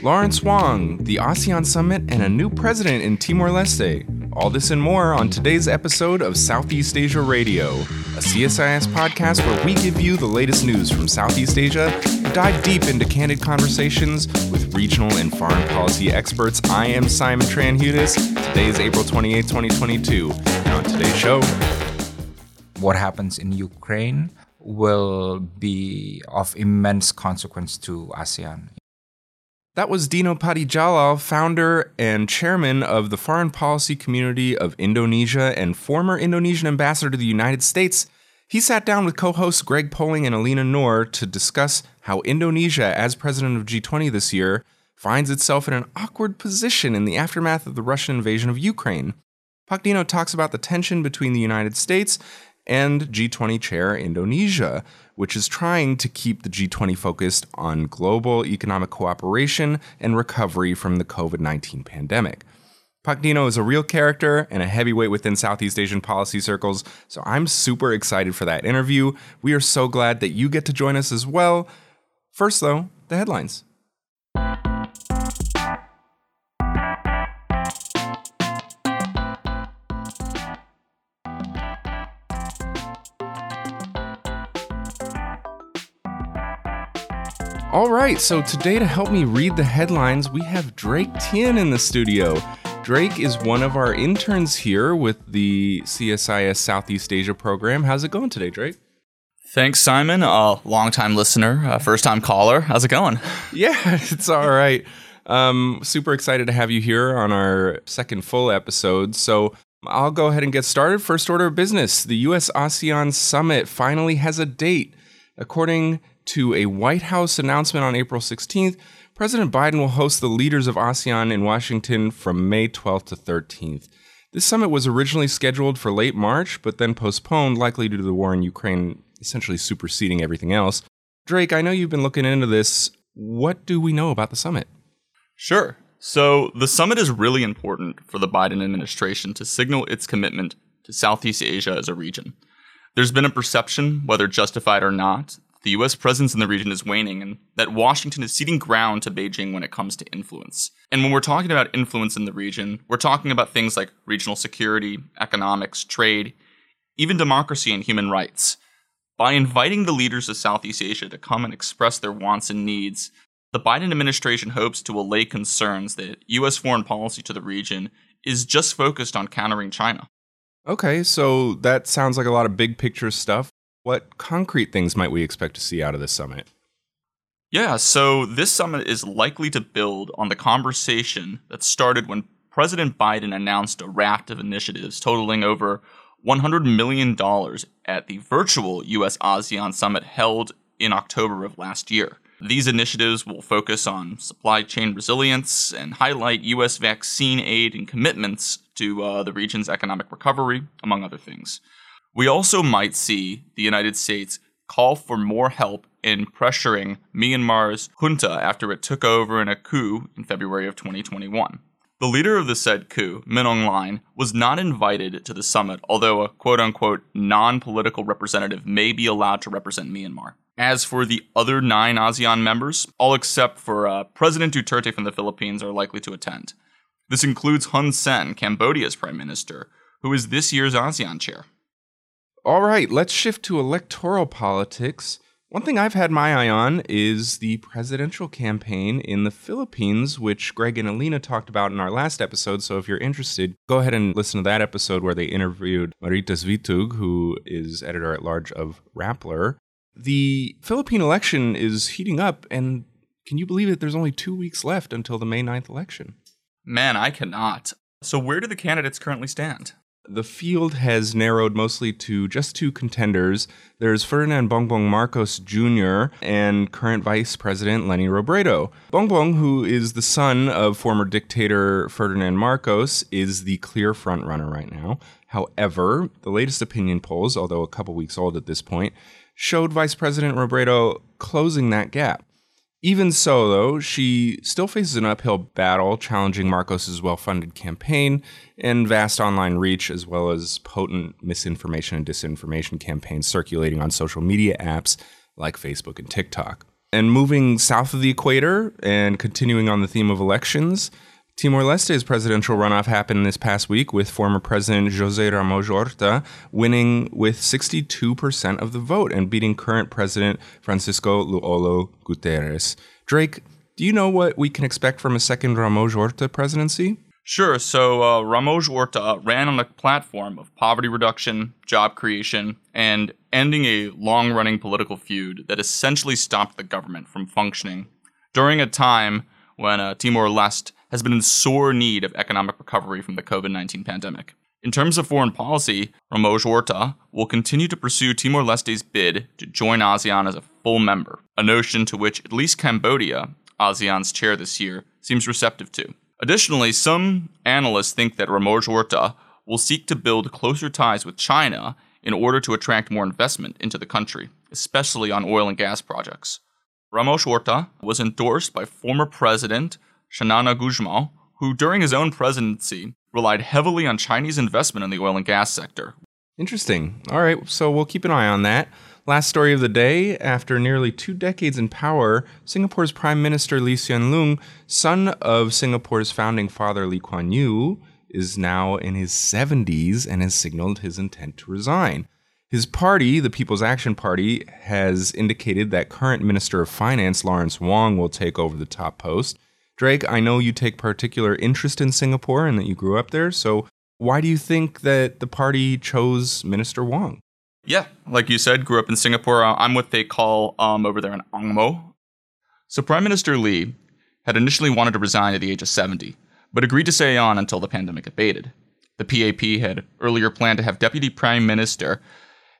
Lawrence Wong, the ASEAN Summit, and a new president in Timor Leste. All this and more on today's episode of Southeast Asia Radio, a CSIS podcast where we give you the latest news from Southeast Asia and dive deep into candid conversations with regional and foreign policy experts. I am Simon Tran Hudes. Today is April 28, 2022. And on today's show, what happens in Ukraine will be of immense consequence to ASEAN. That was Dino Patti Djalal, founder and chairman of the Foreign Policy Community of Indonesia and former Indonesian ambassador to the United States. He sat down with co hosts Greg Poling and Elina Noor to discuss how Indonesia, as president of G20 this year, finds itself in an awkward position in the aftermath of the Russian invasion of Ukraine. Dino talks about the tension between the United States and G20 chair Indonesia, which is trying to keep the G20 focused on global economic cooperation and recovery from the COVID 19 pandemic. Dino is a real character and a heavyweight within Southeast Asian policy circles, so I'm super excited for that interview. We are so glad that you get to join us as well. First, though, the headlines. Right, so today to help me read the headlines, we have Drake Tien in the studio. Drake is one of our interns here with the CSIS Southeast Asia program. How's it going today, Drake? Thanks, Simon. A longtime listener, first time caller. How's it going? Yeah, it's all right. Um, super excited to have you here on our second full episode. So I'll go ahead and get started. First order of business the US ASEAN Summit finally has a date. According to a White House announcement on April 16th, President Biden will host the leaders of ASEAN in Washington from May 12th to 13th. This summit was originally scheduled for late March, but then postponed, likely due to the war in Ukraine essentially superseding everything else. Drake, I know you've been looking into this. What do we know about the summit? Sure. So, the summit is really important for the Biden administration to signal its commitment to Southeast Asia as a region. There's been a perception, whether justified or not, the US presence in the region is waning and that Washington is ceding ground to Beijing when it comes to influence. And when we're talking about influence in the region, we're talking about things like regional security, economics, trade, even democracy and human rights. By inviting the leaders of Southeast Asia to come and express their wants and needs, the Biden administration hopes to allay concerns that US foreign policy to the region is just focused on countering China. Okay, so that sounds like a lot of big picture stuff. What concrete things might we expect to see out of this summit? Yeah, so this summit is likely to build on the conversation that started when President Biden announced a raft of initiatives totaling over $100 million at the virtual US ASEAN summit held in October of last year. These initiatives will focus on supply chain resilience and highlight U.S. vaccine aid and commitments to uh, the region's economic recovery, among other things. We also might see the United States call for more help in pressuring Myanmar's junta after it took over in a coup in February of 2021. The leader of the said coup, Min Aung Hlaing, was not invited to the summit, although a quote unquote non political representative may be allowed to represent Myanmar. As for the other nine ASEAN members, all except for uh, President Duterte from the Philippines are likely to attend. This includes Hun Sen, Cambodia's prime minister, who is this year's ASEAN chair. All right, let's shift to electoral politics. One thing I've had my eye on is the presidential campaign in the Philippines, which Greg and Elina talked about in our last episode. So if you're interested, go ahead and listen to that episode where they interviewed Marites Vitug, who is editor at large of Rappler. The Philippine election is heating up, and can you believe it? There's only two weeks left until the May 9th election. Man, I cannot. So, where do the candidates currently stand? The field has narrowed mostly to just two contenders. There's Ferdinand Bongbong Marcos Jr. and current Vice President Leni Robredo. Bongbong, who is the son of former dictator Ferdinand Marcos, is the clear frontrunner right now. However, the latest opinion polls, although a couple weeks old at this point, showed Vice President Robredo closing that gap. Even so, though, she still faces an uphill battle challenging Marcos's well funded campaign and vast online reach, as well as potent misinformation and disinformation campaigns circulating on social media apps like Facebook and TikTok. And moving south of the equator and continuing on the theme of elections, Timor Leste's presidential runoff happened this past week with former President Jose Ramos Horta winning with 62% of the vote and beating current President Francisco Lú-Olo Guterres. Drake, do you know what we can expect from a second Ramos Horta presidency? Sure. So uh, Ramos Horta ran on a platform of poverty reduction, job creation, and ending a long running political feud that essentially stopped the government from functioning during a time when uh, Timor Leste has been in sore need of economic recovery from the COVID 19 pandemic. In terms of foreign policy, Ramos Horta will continue to pursue Timor Leste's bid to join ASEAN as a full member, a notion to which at least Cambodia, ASEAN's chair this year, seems receptive to. Additionally, some analysts think that Ramos Horta will seek to build closer ties with China in order to attract more investment into the country, especially on oil and gas projects. Ramos Horta was endorsed by former President Xanana Gusmão, who during his own presidency relied heavily on Chinese investment in the oil and gas sector. Interesting. All right, so we'll keep an eye on that. Last story of the day after nearly two decades in power, Singapore's Prime Minister Lee Hsien Loong, son of Singapore's founding father Lee Kuan Yew, is now in his 70s and has signaled his intent to resign. His party, the People's Action Party, has indicated that current Minister of Finance Lawrence Wong will take over the top post. Drake, I know you take particular interest in Singapore and that you grew up there, so why do you think that the party chose Minister Wong? Yeah, like you said, grew up in Singapore. I'm what they call um, over there an angmo. So Prime Minister Lee had initially wanted to resign at the age of 70, but agreed to stay on until the pandemic abated. The PAP had earlier planned to have Deputy Prime Minister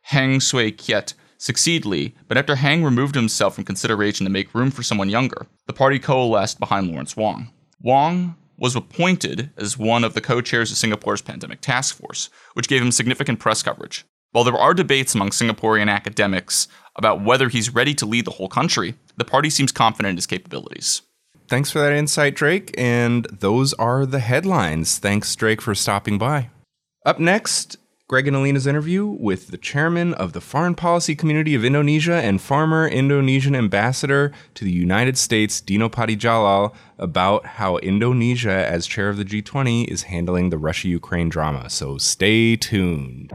Heng Swee Keat succeed Lee, but after Heng removed himself from consideration to make room for someone younger, the party coalesced behind Lawrence Wong. Wong was appointed as one of the co chairs of Singapore's pandemic task force, which gave him significant press coverage. While there are debates among Singaporean academics about whether he's ready to lead the whole country, the party seems confident in his capabilities. Thanks for that insight, Drake. And those are the headlines. Thanks, Drake, for stopping by. Up next, Greg and Elina's interview with the chairman of the Foreign Policy Community of Indonesia and former Indonesian ambassador to the United States, Dino Patti Djalal, about how Indonesia, as chair of the G20, is handling the Russia Ukraine drama. So stay tuned.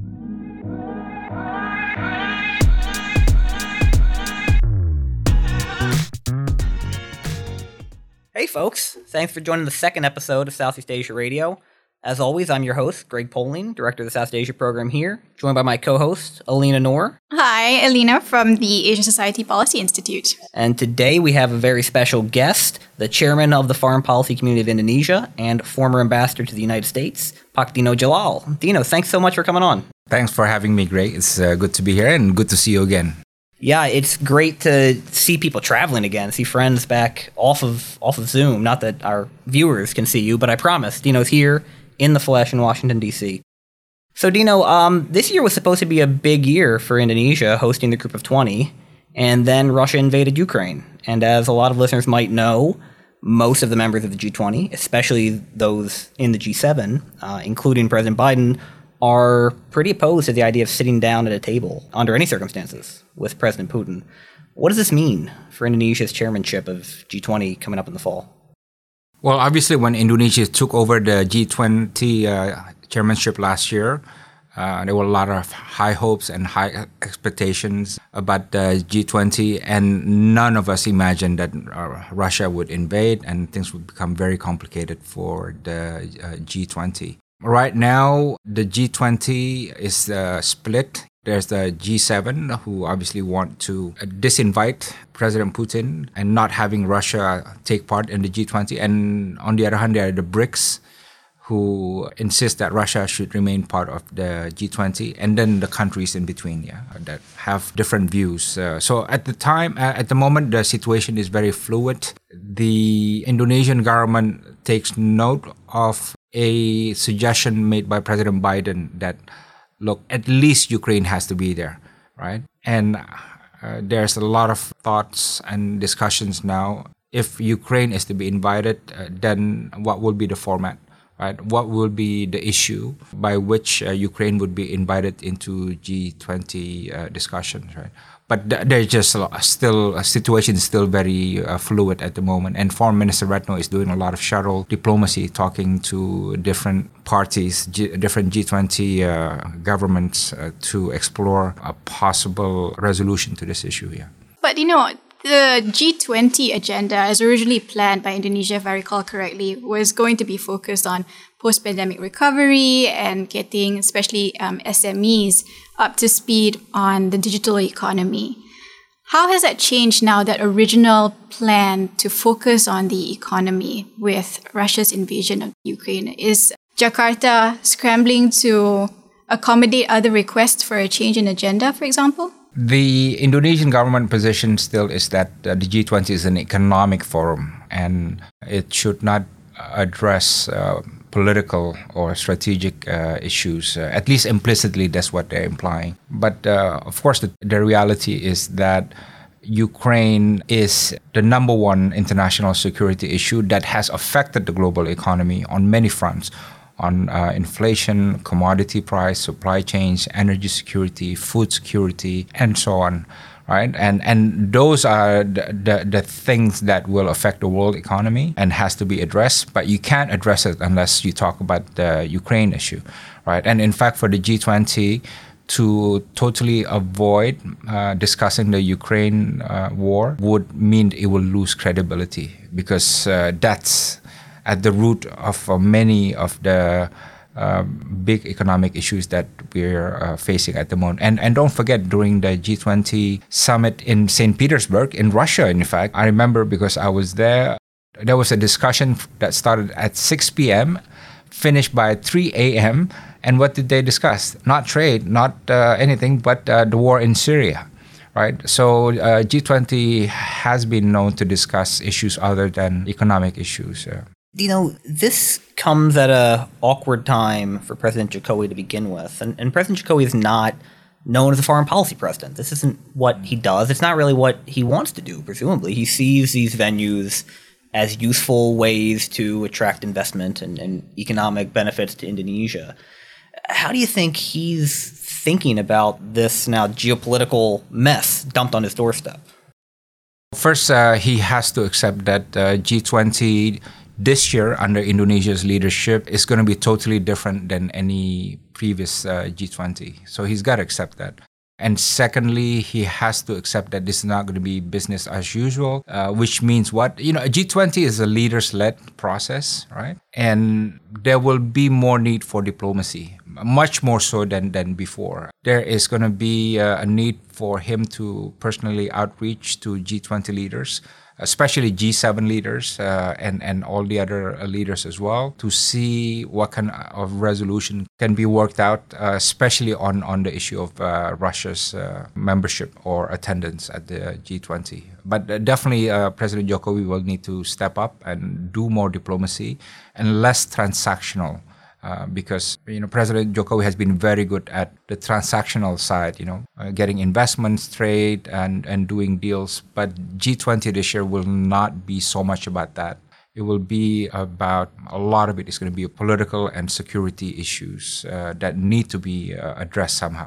Hey, folks. Thanks for joining the second episode of Southeast Asia Radio. As always, I'm your host, Greg Poling, Director of the South Asia program here, joined by my co host, Elina Noor. Hi, Elina from the Asian Society Policy Institute. And today we have a very special guest, the chairman of the Foreign Policy Community of Indonesia and former ambassador to the United States, Pak Dino Djalal. Dino, thanks so much for coming on. Thanks for having me, Greg. It's uh, good to be here and good to see you again. Yeah, it's great to see people traveling again, see friends back off of off of Zoom. Not that our viewers can see you, but I promise Dino's here in the flesh in Washington D.C. So Dino, um, this year was supposed to be a big year for Indonesia, hosting the Group of Twenty, and then Russia invaded Ukraine. And as a lot of listeners might know, most of the members of the G20, especially those in the G7, uh, including President Biden, are pretty opposed to the idea of sitting down at a table under any circumstances with President Putin. What does this mean for Indonesia's chairmanship of G20 coming up in the fall? Well, obviously, when Indonesia took over the G20 uh, chairmanship last year, uh, there were a lot of high hopes and high expectations about the G20, and none of us imagined that uh, Russia would invade and things would become very complicated for the uh, G20. Right now, the G20 is uh, split. There's the G7 who obviously want to disinvite President Putin and not having Russia take part in the G20. And on the other hand, there are the BRICS who insist that Russia should remain part of the G20, and then the countries in between, yeah, that have different views. Uh, so at the time, uh, at the moment, the situation is very fluid. The Indonesian government takes note of a suggestion made by President Biden that, look, at least Ukraine has to be there, right? And uh, there's a lot of thoughts and discussions now. If Ukraine is to be invited, uh, then what will be the format? Right? What will be the issue by which uh, Ukraine would be invited into G20 uh, discussions? Right? But th- there's just still a situation is still very uh, fluid at the moment. And Foreign Minister Retno is doing a lot of shuttle diplomacy, talking to different parties, G- different G20 uh, governments uh, to explore a possible resolution to this issue. Yeah. But you know, the G20 agenda, as originally planned by Indonesia, if I recall correctly, was going to be focused on post pandemic recovery and getting, especially um, SMEs, up to speed on the digital economy. How has that changed now, that original plan to focus on the economy with Russia's invasion of Ukraine? Is Jakarta scrambling to accommodate other requests for a change in agenda, for example? The Indonesian government position still is that uh, the G20 is an economic forum and it should not address uh, political or strategic uh, issues. Uh, at least implicitly, that's what they're implying. But uh, of course, the, the reality is that Ukraine is the number one international security issue that has affected the global economy on many fronts on uh, inflation, commodity price, supply chains, energy security, food security, and so on. Right, and and those are the, the, the things that will affect the world economy and has to be addressed. But you can't address it unless you talk about the Ukraine issue, right? And in fact, for the G20 to totally avoid uh, discussing the Ukraine uh, war would mean it will lose credibility because uh, that's at the root of many of the uh, big economic issues that we're uh, facing at the moment. And and don't forget during the G20 summit in St. Petersburg in Russia, in fact, I remember because I was there. There was a discussion that started at 6 p.m., finished by 3 a.m. And what did they discuss? Not trade, not uh, anything, but uh, the war in Syria right? So uh, G20 has been known to discuss issues other than economic issues. You know, this comes at a awkward time for President Jokowi to begin with, and, and President Jokowi is not known as a foreign policy president. This isn't what he does. It's not really what he wants to do. Presumably, he sees these venues as useful ways to attract investment and, and economic benefits to Indonesia. How do you think he's thinking about this now geopolitical mess dumped on his doorstep? First, uh, he has to accept that uh, G20 this year under Indonesia's leadership is going to be totally different than any previous uh, G20. So he's got to accept that. And secondly, he has to accept that this is not going to be business as usual, uh, which means what? You know, a G20 is a leaders led process, right? And there will be more need for diplomacy, much more so than, than before. There is going to be uh, a need for him to personally outreach to G20 leaders especially G7 leaders uh, and and all the other uh, leaders as well, to see what kind of resolution can be worked out, uh, especially on on the issue of uh, Russia's uh, membership or attendance at the G20. But uh, definitely, President Jokowi will need to step up and do more diplomacy and less transactional. Uh, because you know President Jokowi has been very good at the transactional side, you know, uh, getting investments, trade, and and doing deals. But G20 this year will not be so much about that. It will be about a lot of it is going to be political and security issues uh, that need to be uh, addressed somehow.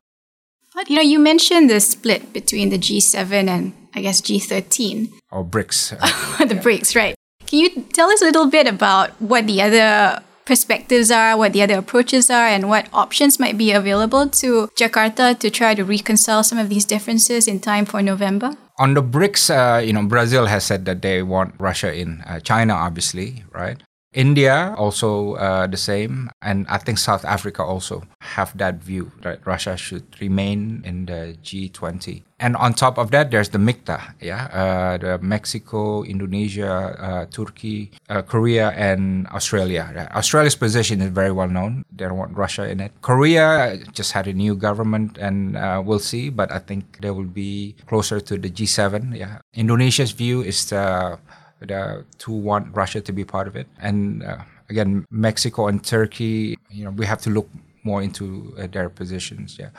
But you know, you mentioned the split between the G7 and I guess G13 or BRICS. the BRICS, right? Can you tell us a little bit about what the other perspectives are, what the other approaches are, and what options might be available to Jakarta to try to reconcile some of these differences in time for November? On the BRICS, uh, you know, Brazil has said that they want Russia in. Uh, China, obviously, right? India also uh, the same, and I think South Africa also have that view that Russia should remain in the G20. And on top of that, there's the MIKTA, yeah, uh, the Mexico, Indonesia, uh, Turkey, uh, Korea, and Australia. Australia's position is very well known; they don't want Russia in it. Korea just had a new government, and uh, we'll see. But I think they will be closer to the G7. Yeah, Indonesia's view is. Uh, to want Russia to be part of it. And uh, again, Mexico and Turkey, you know, we have to look more into uh, their positions. Yeah.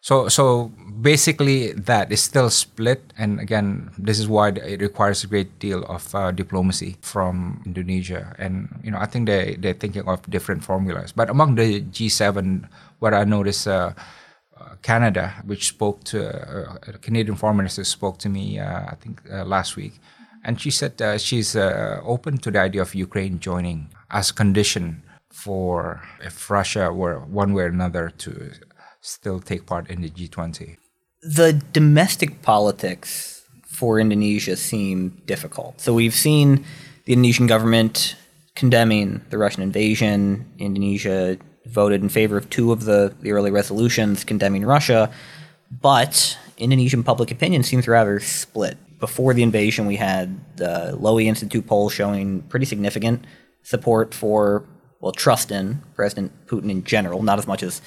So, so basically, that is still split, and again, this is why it requires a great deal of uh, diplomacy from Indonesia. And you know, I think they they're thinking of different formulas. But among the G7, what I noticed, uh, Canada, which spoke to uh, Canadian foreign minister spoke to me, I think last week, and she said uh, she's uh, open to the idea of Ukraine joining as condition for if Russia were one way or another to still take part in the G20. The domestic politics for Indonesia seem difficult. So we've seen the Indonesian government condemning the Russian invasion. Indonesia voted in favor of two of the, the early resolutions condemning Russia, but Indonesian public opinion seems rather split. Before the invasion, we had the Lowy Institute poll showing pretty significant support for, well, trust in President Putin in general, not as much as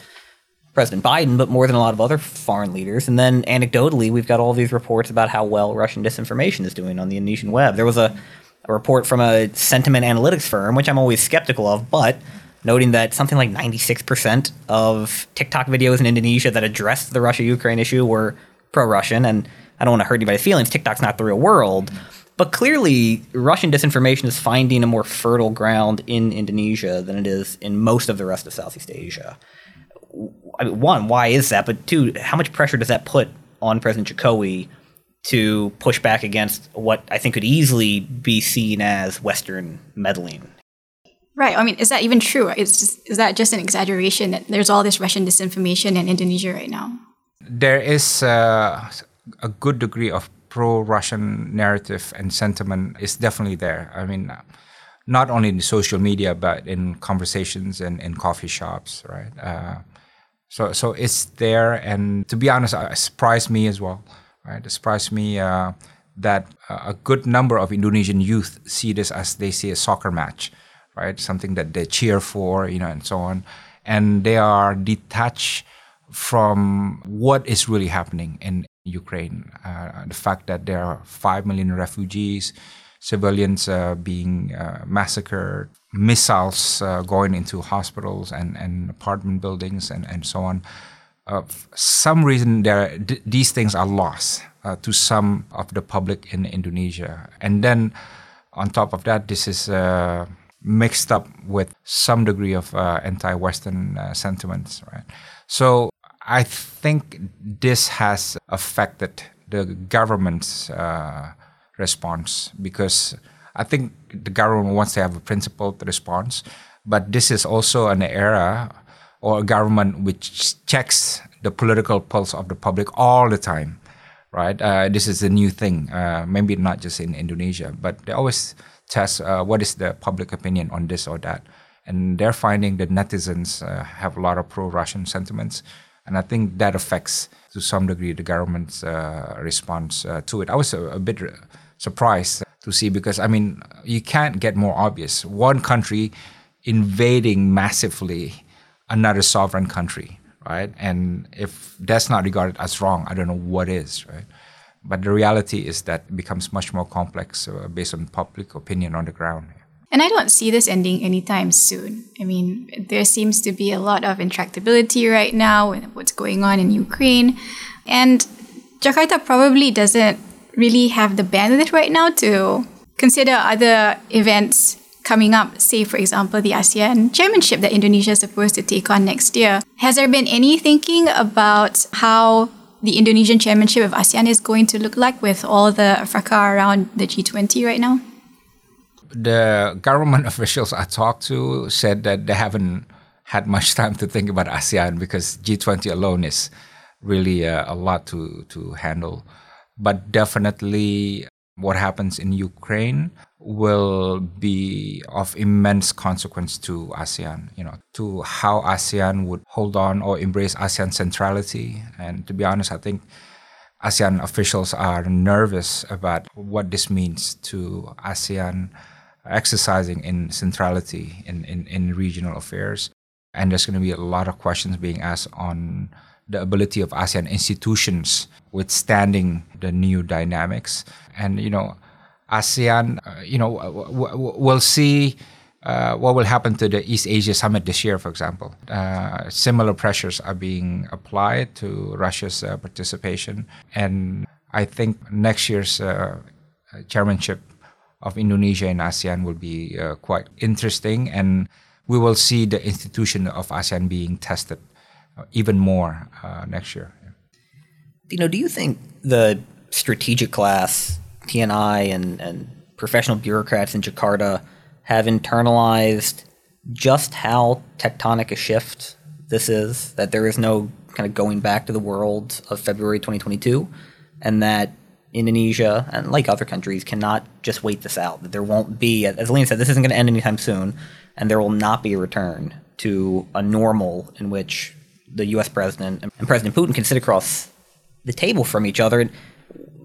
President Biden, but more than a lot of other foreign leaders. And then anecdotally, we've got all these reports about how well Russian disinformation is doing on the Indonesian web. There was a, a report from a sentiment analytics firm, which I'm always skeptical of, but noting that something like 96% of TikTok videos in Indonesia that addressed the Russia Ukraine issue were pro Russian. And I don't want to hurt anybody's feelings. TikTok's not the real world. But clearly, Russian disinformation is finding a more fertile ground in Indonesia than it is in most of the rest of Southeast Asia. I mean, one, why is that? But two, how much pressure does that put on President Jokowi to push back against what I think could easily be seen as Western meddling Right. I mean, is that even true? Is just, is that just an exaggeration that there's all this Russian disinformation in Indonesia right now? There is uh, a good degree of pro-Russian narrative and sentiment is definitely there. I mean, not only in social media but in conversations and in coffee shops, right? Uh, so, so it's there, and to be honest, it surprised me as well. Right, it surprised me uh, that a good number of Indonesian youth see this as they see a soccer match right? Something that they cheer for, you know, and so on. And they are detached from what is really happening in Ukraine. Uh, the fact that there are 5 million refugees, civilians uh, being uh, massacred, missiles uh, going into hospitals and, and apartment buildings, and, and so on. Uh, some reason there, these things are lost uh, to some of the public in Indonesia. And then on top of that, this is mixed up with some degree of anti-Western sentiments, right? So I think this has affected the government's uh, response because I think the government wants to have a principled response, but this is also an era or a government which checks the political pulse of the public all the time, right? Uh, this is a new thing, uh, maybe not just in Indonesia, but they always test uh, what is the public opinion on this or that. And they're finding that netizens uh, have a lot of pro-Russian sentiments, and I think that affects to some degree the government's uh, response uh, to it. I was a, a bit surprised to see because I mean you can't get more obvious. One country invading massively another sovereign country, right? And if that's not regarded as wrong, I don't know what is, right? But the reality is that it becomes much more complex uh, based on public opinion on the ground. And I don't see this ending anytime soon. I mean, there seems to be a lot of intractability right now with what's going on in Ukraine. And Jakarta probably doesn't really have the bandwidth right now to consider other events coming up, say, for example, the ASEAN chairmanship that Indonesia is supposed to take on next year. Has there been any thinking about how the Indonesian chairmanship of ASEAN is going to look like with all the fracas around the G20 right now? The government officials I talked to said that they haven't had much time to think about ASEAN because G20 alone is really uh, a lot to, to handle. But definitely, what happens in Ukraine will be of immense consequence to ASEAN, you know, to how ASEAN would hold on or embrace ASEAN centrality. And to be honest, I think ASEAN officials are nervous about what this means to ASEAN exercising in centrality in, in, in regional affairs. And there's going to be a lot of questions being asked on the ability of ASEAN institutions withstanding the new dynamics. And, you know, ASEAN, uh, you know, we'll see uh, what will happen to the East Asia Summit this year, for example. Uh, similar pressures are being applied to Russia's uh, participation. And I think next year's uh, chairmanship of Indonesia in ASEAN will be uh, quite interesting. And we will see the institution of ASEAN being tested even more uh, next year. You know, do you think the strategic class, TNI, and, and professional bureaucrats in Jakarta have internalized just how tectonic a shift this is? That there is no kind of going back to the world of February 2022, and that Indonesia and like other countries cannot just wait this out. That there won't be, as Liam said, this isn't going to end anytime soon, and there will not be a return to a normal in which the U.S. president and President Putin can sit across the table from each other. And,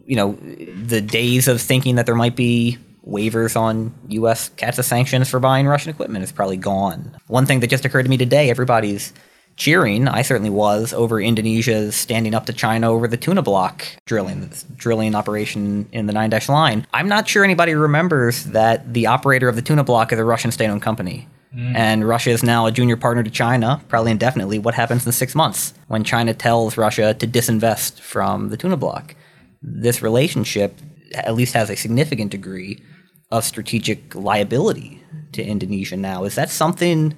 you know, the days of thinking that there might be waivers on U.S. CAATSA sanctions for buying Russian equipment is probably gone. One thing that just occurred to me today, everybody's cheering, I certainly was, over Indonesia's standing up to China over the tuna block drilling, drilling operation in the Nine Dash Line. I'm not sure anybody remembers that the operator of the tuna block is a Russian state owned company. Mm. And Russia is now a junior partner to China, probably indefinitely. What happens in six months when China tells Russia to disinvest from the tuna block? This relationship at least has a significant degree of strategic liability to Indonesia now. Is that something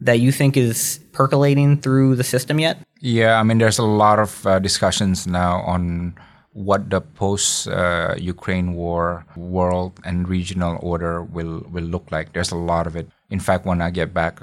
that you think is percolating through the system yet? Yeah, I mean, there's a lot of uh, discussions now on what the post-Ukraine uh, war world and regional order will will look like. There's a lot of it. In fact, when I get back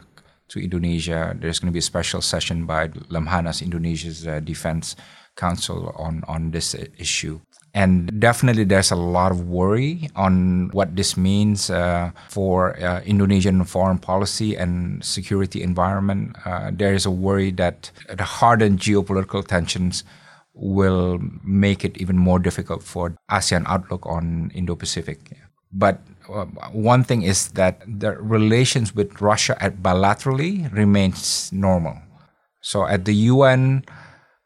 to Indonesia, there's going to be a special session by Lemhannas, Indonesia's uh, defense council, on on this issue. And definitely, there's a lot of worry on what this means uh, for uh, Indonesian foreign policy and security environment. Uh, there is a worry that the hardened geopolitical tensions will make it even more difficult for ASEAN outlook on Indo-Pacific. But uh, one thing is that the relations with Russia at bilaterally remains normal. So at the UN,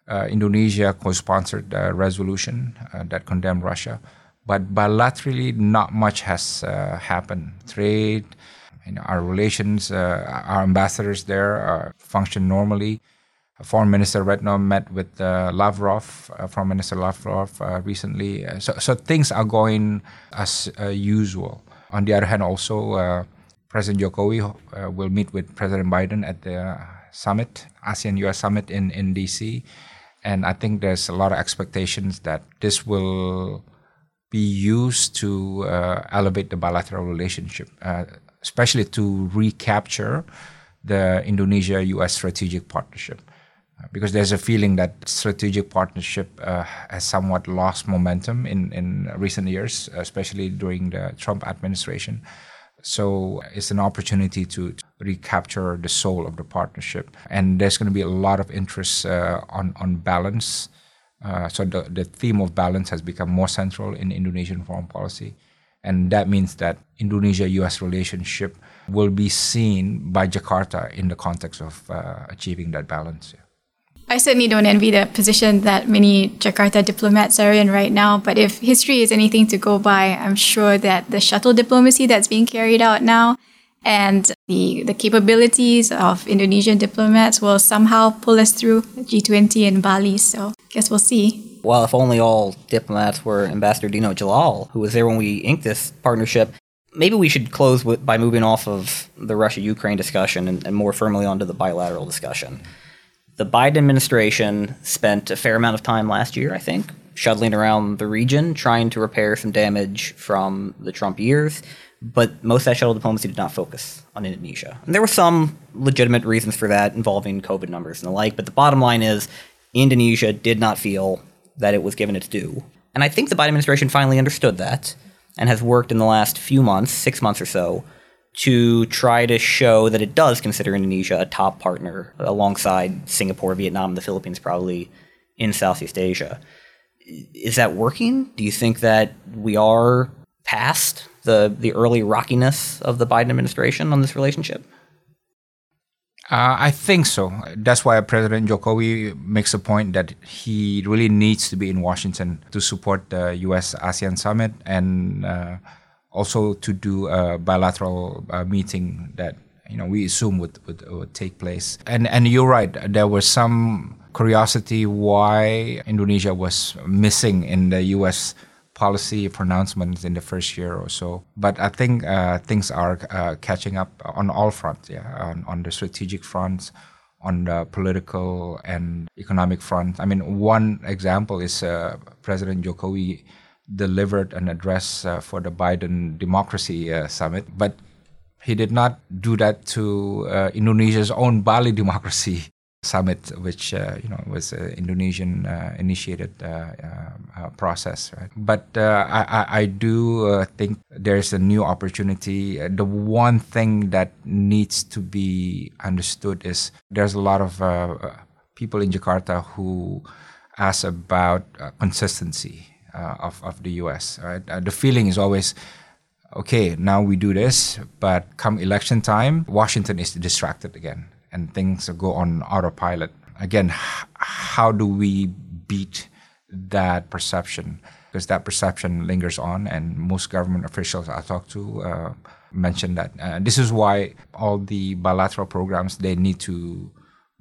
Indonesia co-sponsored a resolution uh, that condemned Russia, but bilaterally, not much has uh, happened. Trade, you know, our relations, uh, our ambassadors there uh, function normally. Foreign Minister Retno met with uh, Lavrov, Foreign Minister Lavrov recently. so, so things are going as usual. On the other hand, also President Jokowi will meet with President Biden at the summit, ASEAN-US summit in, in DC. And I think there's a lot of expectations that this will be used to uh, elevate the bilateral relationship, uh, especially to recapture the Indonesia US strategic partnership. Uh, because there's a feeling that strategic partnership uh, has somewhat lost momentum in, in recent years, especially during the Trump administration. So it's an opportunity to, to, recapture the soul of the partnership. And there's going to be a lot of interest uh, on, on balance. Uh, so the, the theme of balance has become more central in Indonesian foreign policy. And that means that Indonesia US relationship will be seen by Jakarta in the context of uh, achieving that balance. Yeah. I certainly don't envy the position that many Jakarta diplomats are in right now. But if history is anything to go by, I'm sure that the shuttle diplomacy that's being carried out now and the, the capabilities of Indonesian diplomats will somehow pull us through G20 in Bali. So guess we'll see. Well, if only all diplomats were Ambassador Dino Djalal, who was there when we inked this partnership. Maybe we should close with, by moving off of the Russia Ukraine discussion and, and more firmly onto the bilateral discussion. The Biden administration spent a fair amount of time last year, I think, shuttling around the region trying to repair some damage from the Trump years. But most of that shuttle diplomacy did not focus on Indonesia. And there were some legitimate reasons for that involving COVID numbers and the like. But the bottom line is Indonesia did not feel that it was given its due. And I think the Biden administration finally understood that and has worked in the last few months, six months or so, to try to show that it does consider Indonesia a top partner alongside Singapore, Vietnam, the Philippines, probably in Southeast Asia. Is that working? Do you think that we are past the, the early rockiness of the Biden administration on this relationship? Uh, I think so. That's why President Jokowi makes a point that he really needs to be in Washington to support the U.S. ASEAN summit and uh, also to do a bilateral uh, meeting that you know we assume would, would, would take place. And and you're right. There was some curiosity why Indonesia was missing in the U.S. policy pronouncements in the first year or so. But I think uh, things are uh, catching up on all fronts. Yeah, on, on the strategic fronts, on the political and economic front. I mean, one example is uh, President Jokowi delivered an address uh, for the Biden Democracy uh, Summit, but he did not do that to uh, Indonesia's own Bali Democracy Summit, which uh, you know was an Indonesian uh, initiated uh, process. Right? But I, I, do think there's a new opportunity. the one thing that needs to be understood is there's a lot of people in Jakarta who ask about consistency of, of the U.S. Right? the feeling is always okay, now we do this, but come election time, Washington is distracted again and things go on autopilot. Again, h- how do we beat that perception? Because that perception lingers on, and most government officials I talk to uh, mention that. Uh, this is why all the bilateral programs they need to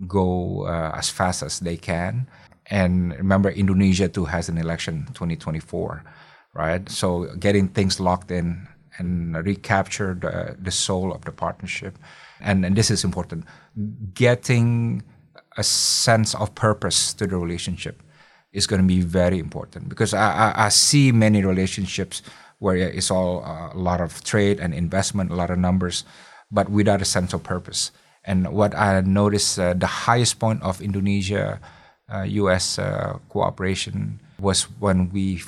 go uh, as fast as they can. And remember, Indonesia too has an election 2024, right? So getting things locked in and recapture the, the soul of the partnership. And, and this is important getting a sense of purpose to the relationship is going to be very important because I, I, I see many relationships where it's all uh, a lot of trade and investment, a lot of numbers, but without a sense of purpose. And what I noticed, uh, the highest point of Indonesia US uh, cooperation was when we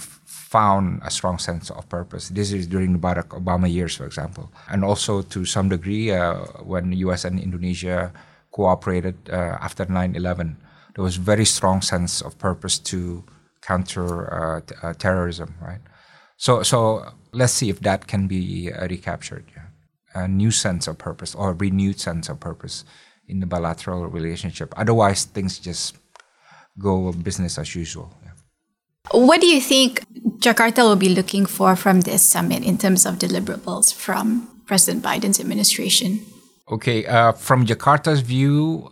found a strong sense of purpose. This is during the Barack Obama years, for example, and also to some degree uh, when U.S. and Indonesia cooperated uh, after 9/11. There was very strong sense of purpose to counter uh, t- uh, terrorism, right? So, so let's see if that can be uh, recaptured. Yeah. A new sense of purpose or renewed sense of purpose in the bilateral relationship. Otherwise, things just go business as usual. Yeah. What do you think Jakarta will be looking for from this summit in terms of deliverables from President Biden's administration? Okay, uh, from Jakarta's view,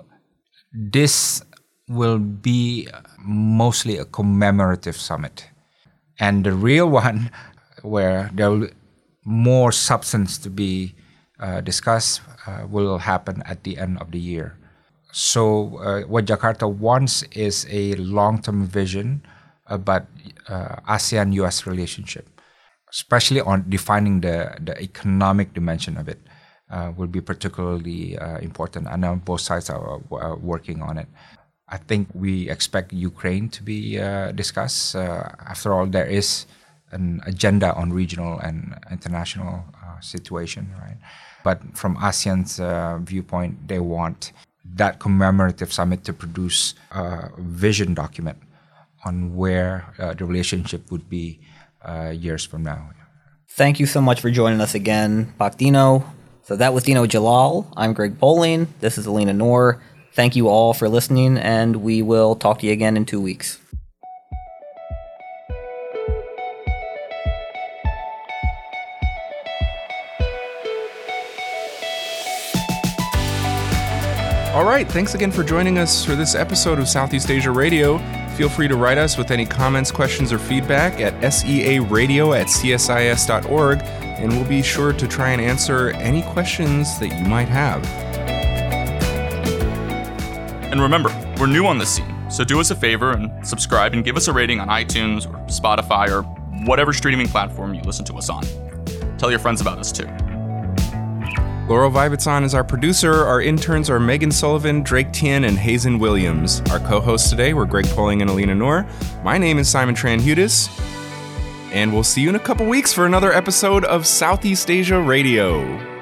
this will be mostly a commemorative summit. And the real one, where there will be more substance to be uh, discussed, uh, will happen at the end of the year. So, uh, what Jakarta wants is a long term vision about uh, ASEAN US relationship, especially on defining the, the economic dimension of it. Uh, will be particularly uh, important. I know both sides are, working on it. I think we expect Ukraine to be uh, discussed. Uh, after all, there is an agenda on regional and international uh, situation, right? But from ASEAN's viewpoint, they want that commemorative summit to produce a vision document on where uh, the relationship would be uh, years from now. Thank you so much for joining us again, Pak Dino. So that was Dino Djalal. I'm Greg Poling. This is Elina Noor. Thank you all for listening, and we will talk to you again in two weeks. All right, thanks again for joining us for this episode of Southeast Asia Radio. Feel free to write us with any comments, questions, or feedback at searadio at csis.org, and we'll be sure to try and answer any questions that you might have. And remember, we're new on the scene, so do us a favor and subscribe and give us a rating on iTunes or Spotify or whatever streaming platform you listen to us on. Tell your friends about us too. Laurel Vivitson is our producer. Our interns are Megan Sullivan, Drake Tien, and Hazen Williams. Our co hosts today were Greg Poling and Elina Noor. My name is Simon Tran Hudes, and we'll see you in a couple weeks for another episode of Southeast Asia Radio.